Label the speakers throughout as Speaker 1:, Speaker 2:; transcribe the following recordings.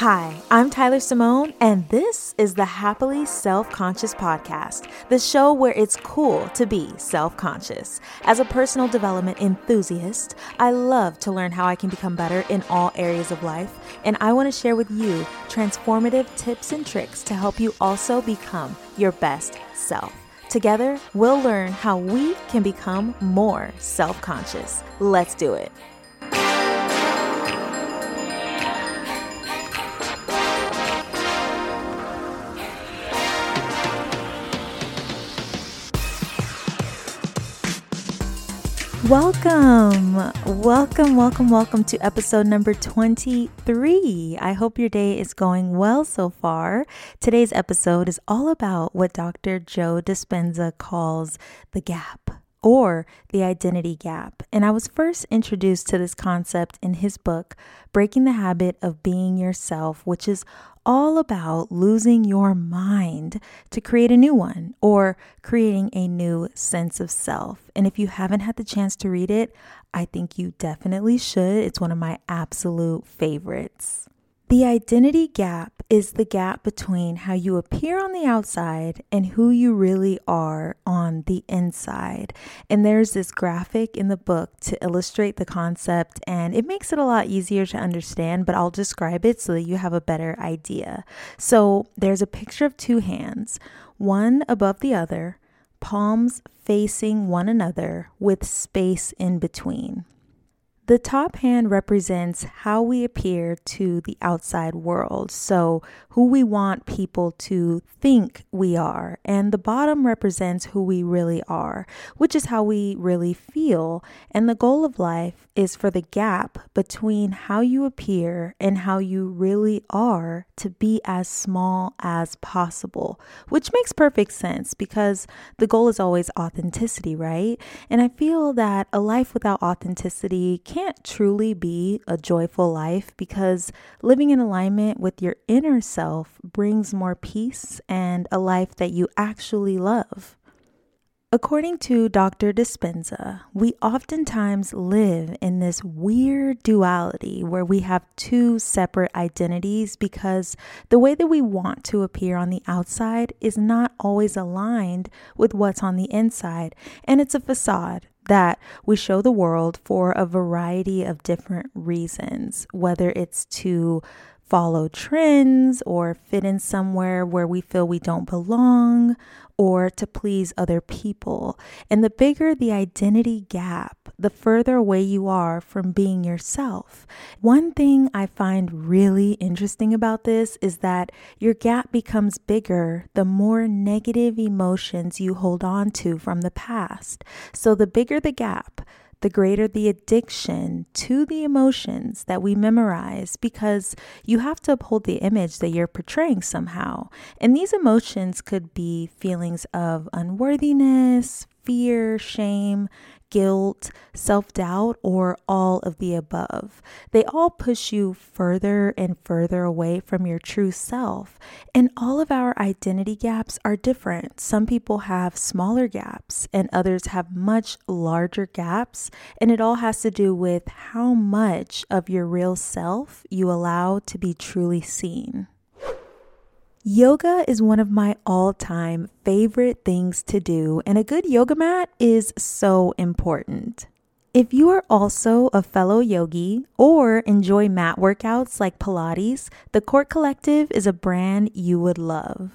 Speaker 1: Hi, I'm Tyler Simone, and this is the Happily Self Conscious Podcast, the show where it's cool to be self conscious. As a personal development enthusiast, I love to learn how I can become better in all areas of life, and I want to share with you transformative tips and tricks to help you also become your best self. Together, we'll learn how we can become more self conscious. Let's do it. Welcome, welcome, welcome, welcome to episode number 23. I hope your day is going well so far. Today's episode is all about what Dr. Joe Dispenza calls the gap or the identity gap. And I was first introduced to this concept in his book, Breaking the Habit of Being Yourself, which is all about losing your mind to create a new one or creating a new sense of self. And if you haven't had the chance to read it, I think you definitely should. It's one of my absolute favorites. The identity gap is the gap between how you appear on the outside and who you really are on the inside. And there's this graphic in the book to illustrate the concept, and it makes it a lot easier to understand, but I'll describe it so that you have a better idea. So there's a picture of two hands, one above the other, palms facing one another with space in between. The top hand represents how we appear to the outside world, so who we want people to think we are. And the bottom represents who we really are, which is how we really feel. And the goal of life is for the gap between how you appear and how you really are to be as small as possible, which makes perfect sense because the goal is always authenticity, right? And I feel that a life without authenticity can't truly be a joyful life because living in alignment with your inner self brings more peace and a life that you actually love. According to Dr. Dispenza, we oftentimes live in this weird duality where we have two separate identities because the way that we want to appear on the outside is not always aligned with what's on the inside, and it's a facade that we show the world for a variety of different reasons, whether it's to follow trends or fit in somewhere where we feel we don't belong or to please other people. And the bigger the identity gap, the further away you are from being yourself. One thing I find really interesting about this is that your gap becomes bigger the more negative emotions you hold on to from the past. So the bigger the gap, the greater the addiction to the emotions that we memorize because you have to uphold the image that you're portraying somehow. And these emotions could be feelings of unworthiness, fear, shame, guilt, self doubt, or all of the above. They all push you further and further away from your true self. And all of our identity gaps are different. Some people have smaller gaps, and others have much larger gaps. And it all has to do with how much of your real self you allow to be truly seen. Yoga is one of my all time favorite things to do, and a good yoga mat is so important. If you are also a fellow yogi or enjoy mat workouts like Pilates, the Cork Collective is a brand you would love.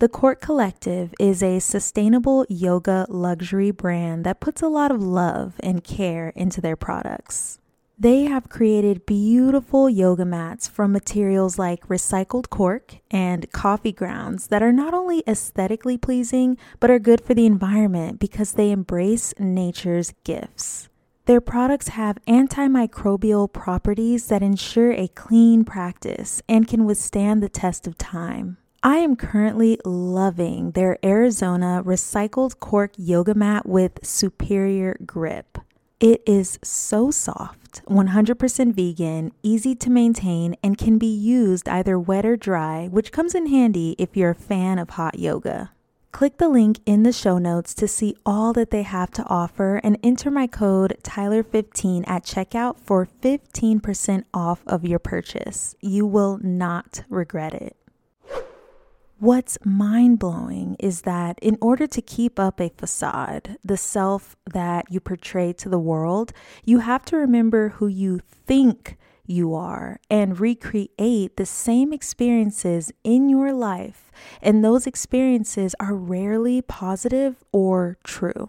Speaker 1: The Cork Collective is a sustainable yoga luxury brand that puts a lot of love and care into their products. They have created beautiful yoga mats from materials like recycled cork and coffee grounds that are not only aesthetically pleasing, but are good for the environment because they embrace nature's gifts. Their products have antimicrobial properties that ensure a clean practice and can withstand the test of time. I am currently loving their Arizona recycled cork yoga mat with superior grip. It is so soft, 100% vegan, easy to maintain, and can be used either wet or dry, which comes in handy if you're a fan of hot yoga. Click the link in the show notes to see all that they have to offer and enter my code Tyler15 at checkout for 15% off of your purchase. You will not regret it. What's mind blowing is that in order to keep up a facade, the self that you portray to the world, you have to remember who you think you are and recreate the same experiences in your life. And those experiences are rarely positive or true.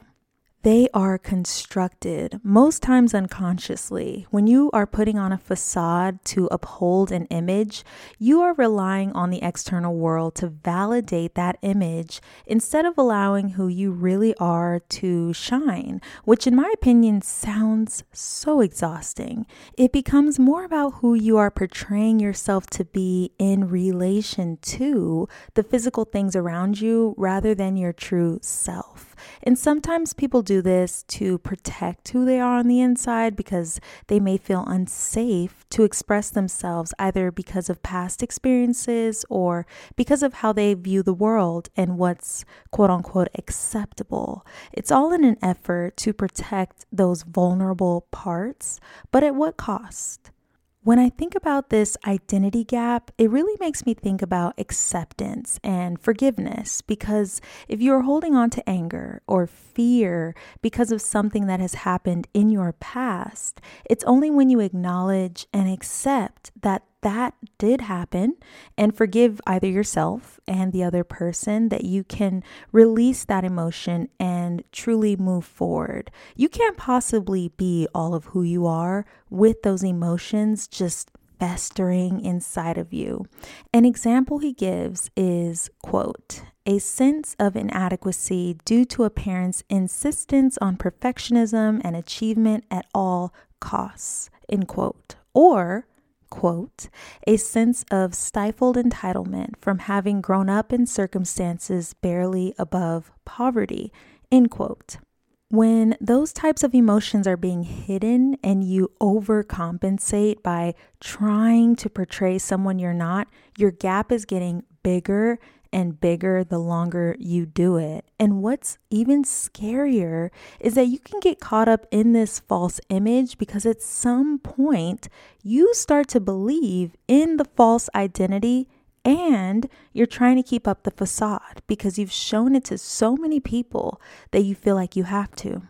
Speaker 1: They are constructed, most times unconsciously. When you are putting on a facade to uphold an image, you are relying on the external world to validate that image instead of allowing who you really are to shine, which, in my opinion, sounds so exhausting. It becomes more about who you are portraying yourself to be in relation to the physical things around you rather than your true self. And sometimes people do this to protect who they are on the inside because they may feel unsafe to express themselves either because of past experiences or because of how they view the world and what's quote unquote acceptable. It's all in an effort to protect those vulnerable parts, but at what cost? When I think about this identity gap, it really makes me think about acceptance and forgiveness because if you're holding on to anger or fear because of something that has happened in your past, it's only when you acknowledge and accept that that did happen and forgive either yourself and the other person that you can release that emotion and truly move forward. You can't possibly be all of who you are with those emotions just festering inside of you. An example he gives is quote, a sense of inadequacy due to a parent's insistence on perfectionism and achievement at all costs, end quote. Or quote, a sense of stifled entitlement from having grown up in circumstances barely above poverty, end quote. When those types of emotions are being hidden and you overcompensate by trying to portray someone you're not, your gap is getting bigger and bigger the longer you do it. And what's even scarier is that you can get caught up in this false image because at some point you start to believe in the false identity and you're trying to keep up the facade because you've shown it to so many people that you feel like you have to.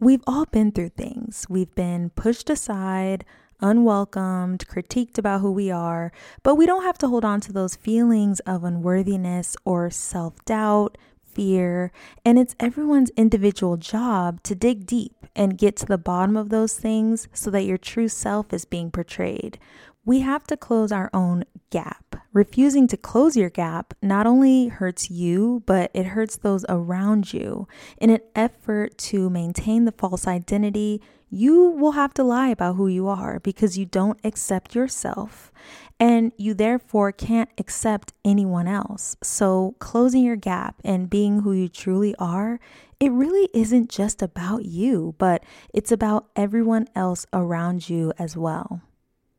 Speaker 1: We've all been through things. We've been pushed aside, unwelcomed, critiqued about who we are, but we don't have to hold on to those feelings of unworthiness or self doubt, fear, and it's everyone's individual job to dig deep and get to the bottom of those things so that your true self is being portrayed. We have to close our own gap. Refusing to close your gap not only hurts you, but it hurts those around you. In an effort to maintain the false identity, you will have to lie about who you are because you don't accept yourself and you therefore can't accept anyone else. So, closing your gap and being who you truly are, it really isn't just about you, but it's about everyone else around you as well.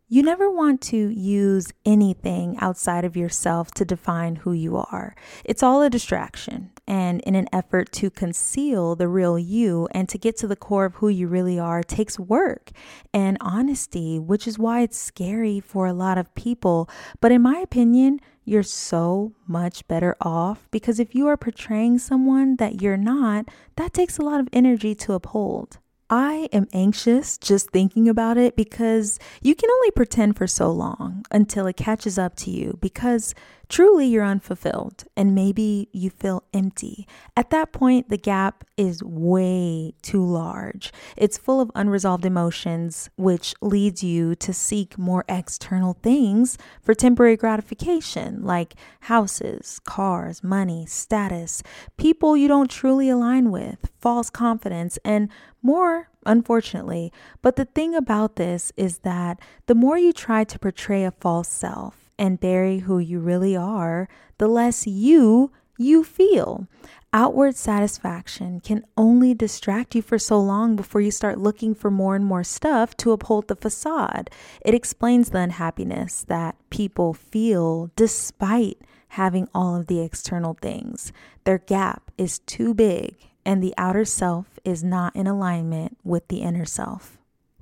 Speaker 1: You never want to use anything outside of yourself to define who you are. It's all a distraction. And in an effort to conceal the real you and to get to the core of who you really are takes work and honesty, which is why it's scary for a lot of people. But in my opinion, you're so much better off because if you are portraying someone that you're not, that takes a lot of energy to uphold. I am anxious just thinking about it because you can only pretend for so long until it catches up to you because truly you're unfulfilled and maybe you feel empty. At that point, the gap is way too large. It's full of unresolved emotions, which leads you to seek more external things for temporary gratification, like houses, cars, money, status, people you don't truly align with, false confidence, and more unfortunately. But the thing about this is that the more you try to portray a false self, and bury who you really are, the less you you feel. Outward satisfaction can only distract you for so long before you start looking for more and more stuff to uphold the facade. It explains the unhappiness that people feel despite having all of the external things. Their gap is too big, and the outer self is not in alignment with the inner self.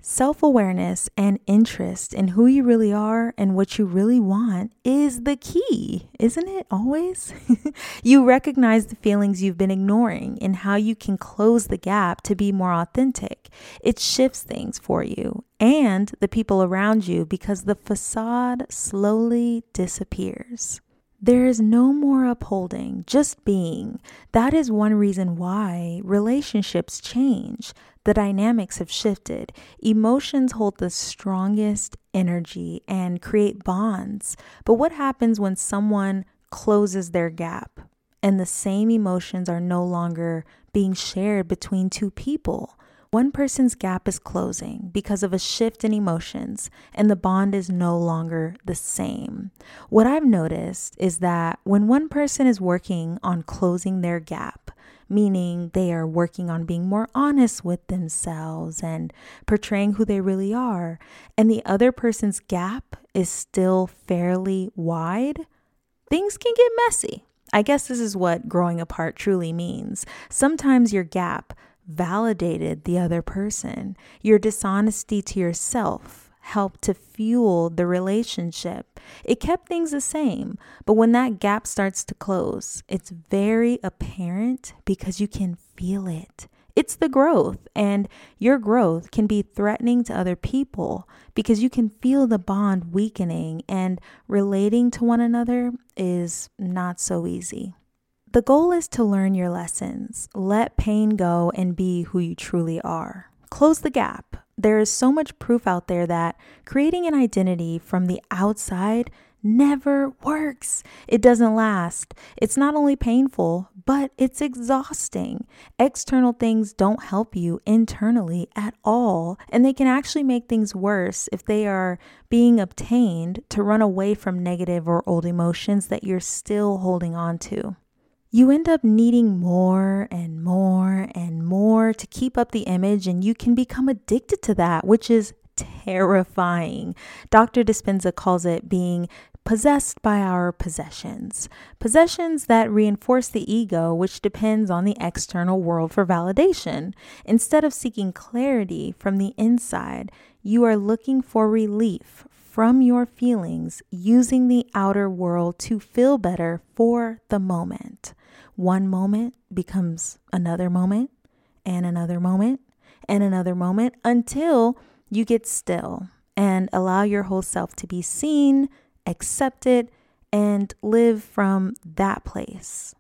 Speaker 1: Self awareness and interest in who you really are and what you really want is the key, isn't it? Always? you recognize the feelings you've been ignoring and how you can close the gap to be more authentic. It shifts things for you and the people around you because the facade slowly disappears. There is no more upholding, just being. That is one reason why relationships change. The dynamics have shifted. Emotions hold the strongest energy and create bonds. But what happens when someone closes their gap and the same emotions are no longer being shared between two people? One person's gap is closing because of a shift in emotions, and the bond is no longer the same. What I've noticed is that when one person is working on closing their gap, meaning they are working on being more honest with themselves and portraying who they really are, and the other person's gap is still fairly wide, things can get messy. I guess this is what growing apart truly means. Sometimes your gap validated the other person. Your dishonesty to yourself helped to fuel the relationship. It kept things the same, but when that gap starts to close, it's very apparent because you can feel it. It's the growth, and your growth can be threatening to other people because you can feel the bond weakening, and relating to one another is not so easy. The goal is to learn your lessons, let pain go, and be who you truly are. Close the gap. There is so much proof out there that creating an identity from the outside never works. It doesn't last. It's not only painful, but it's exhausting. External things don't help you internally at all, and they can actually make things worse if they are being obtained to run away from negative or old emotions that you're still holding on to you end up needing more and more and more to keep up the image, and you can become addicted to that, which is terrifying. Dr. Dispenza calls it being possessed by our possessions. Possessions that reinforce the ego, which depends on the external world for validation. Instead of seeking clarity from the inside, you are looking for relief from your feelings using the outer world to feel better for the moment one moment becomes another moment and another moment and another moment until you get still and allow your whole self to be seen, accepted, and live from that place.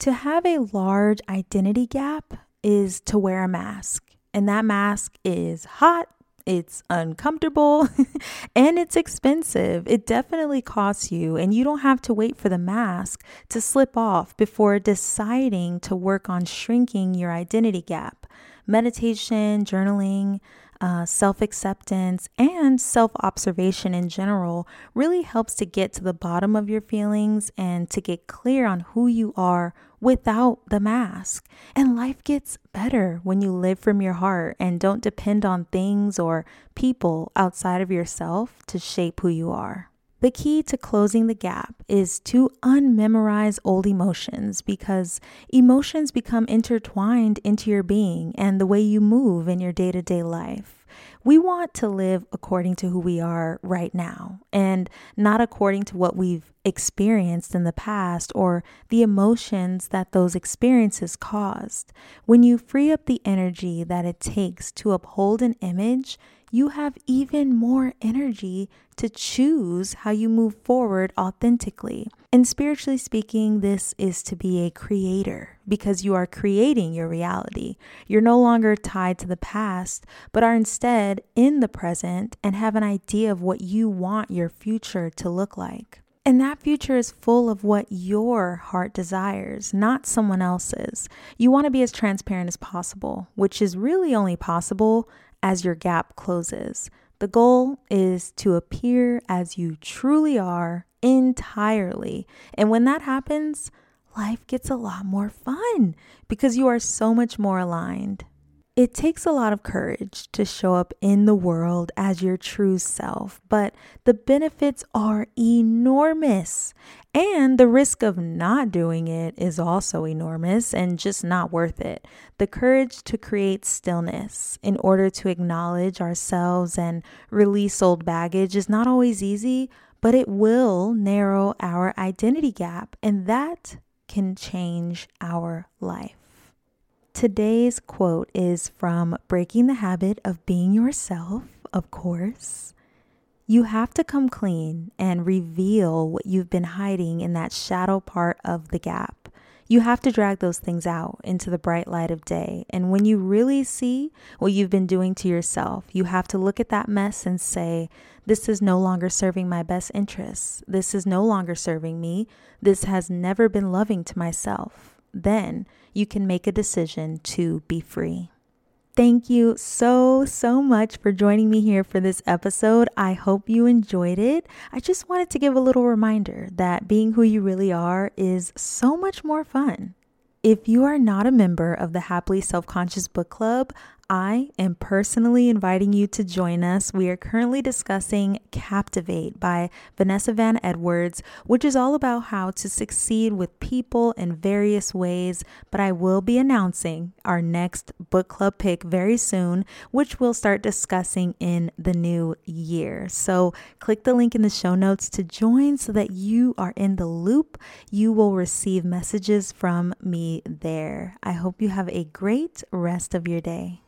Speaker 1: To have a large identity gap is to wear a mask, and that mask is hot, it's uncomfortable and it's expensive. It definitely costs you, and you don't have to wait for the mask to slip off before deciding to work on shrinking your identity gap. Meditation, journaling, uh, self acceptance, and self observation in general really helps to get to the bottom of your feelings and to get clear on who you are without the mask. And life gets better when you live from your heart and don't depend on things or people outside of yourself to shape who you are. The key to closing the gap is to unmemorize old emotions because emotions become intertwined into your being and the way you move in your day to day life. We want to live according to who we are right now and not according to what we've experienced in the past or the emotions that those experiences caused. When you free up the energy that it takes to uphold an image, you have even more energy to choose how you move forward authentically. And spiritually speaking, this is to be a creator because you are creating your reality. You're no longer tied to the past, but are instead in the present and have an idea of what you want your future to look like. And that future is full of what your heart desires, not someone else's. You want to be as transparent as possible, which is really only possible as your gap closes. The goal is to appear as you truly are entirely. And when that happens, life gets a lot more fun because you are so much more aligned. It takes a lot of courage to show up in the world as your true self, but the benefits are enormous. And the risk of not doing it is also enormous and just not worth it. The courage to create stillness in order to acknowledge ourselves and release old baggage is not always easy, but it will narrow our identity gap, and that can change our life. Today's quote is from Breaking the Habit of Being Yourself, of course. You have to come clean and reveal what you've been hiding in that shadow part of the gap. You have to drag those things out into the bright light of day. And when you really see what you've been doing to yourself, you have to look at that mess and say, This is no longer serving my best interests. This is no longer serving me. This has never been loving to myself. Then you can make a decision to be free. Thank you so, so much for joining me here for this episode. I hope you enjoyed it. I just wanted to give a little reminder that being who you really are is so much more fun. If you are not a member of the Happily Self Conscious Book Club, I am personally inviting you to join us. We are currently discussing Captivate by Vanessa Van Edwards, which is all about how to succeed with people in various ways. But I will be announcing our next book club pick very soon, which we'll start discussing in the new year. So click the link in the show notes to join so that you are in the loop. You will receive messages from me there. I hope you have a great rest of your day.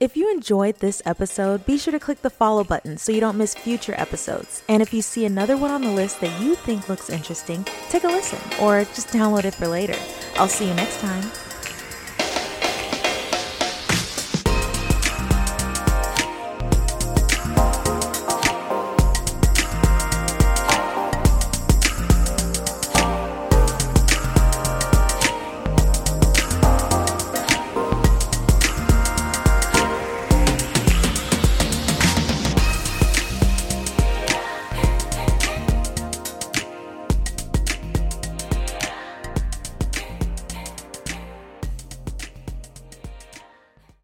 Speaker 1: If you enjoyed this episode, be sure to click the follow button so you don't miss future episodes. And if you see another one on the list that you think looks interesting, take a listen or just download it for later. I'll see you next time.